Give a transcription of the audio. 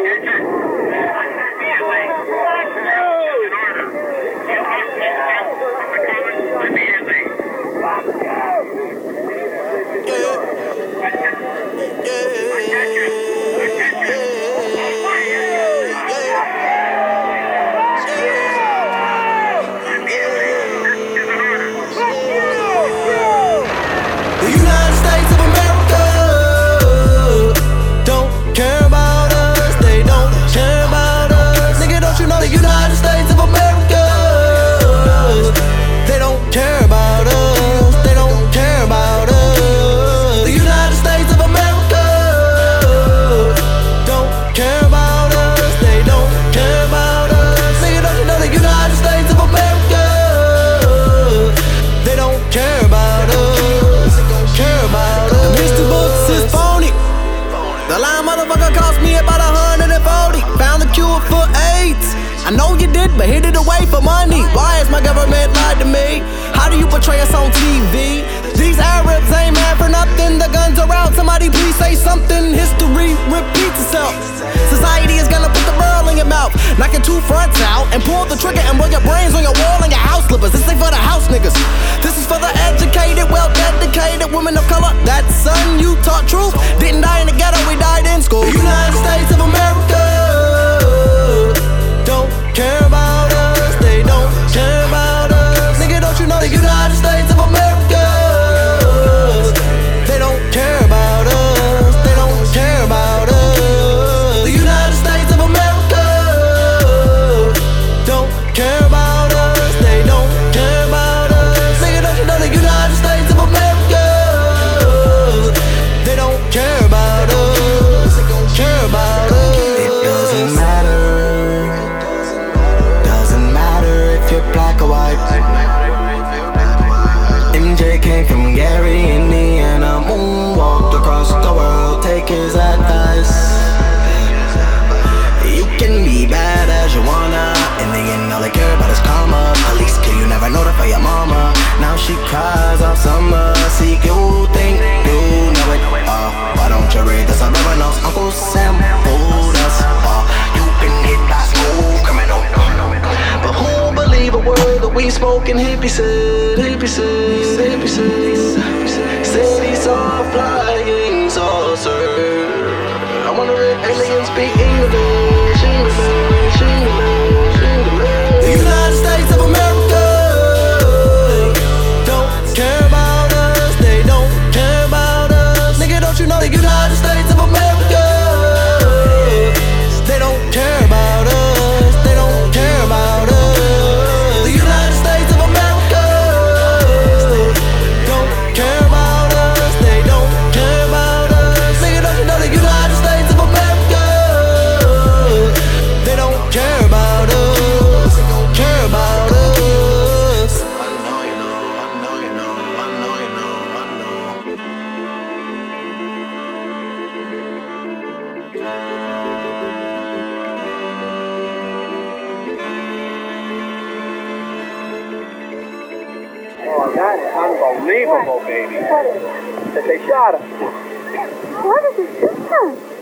Oh! I know you did, but hid it away for money. Why is my government lied to me? How do you portray us on TV? These Arabs ain't mad for nothing. The guns are out. Somebody please say something. History repeats itself. Society is gonna put the burl in your mouth, knock your two fronts out, and pull the trigger and roll your brains on your wall and your house slippers. This ain't for the house niggas. This is for the educated, well dedicated women of color. That son you taught truth didn't die in the ghetto, we died in school. United States of America Gary, Indiana. Moonwalked across the world. Take his advice. You can be bad as you wanna. In the end, all they care about is karma. Police kill you, never notify your mama. Now she cries off summer. See, you think you know it. Uh, why don't you read the subliminals? Uncle Sam told us. Uh, you been hit by smooth criminal. But who believe a word that we spoke and hippie said? Hippie said, hippie said, I wonder if aliens English, English, That is unbelievable, baby. That they shot him. What is this?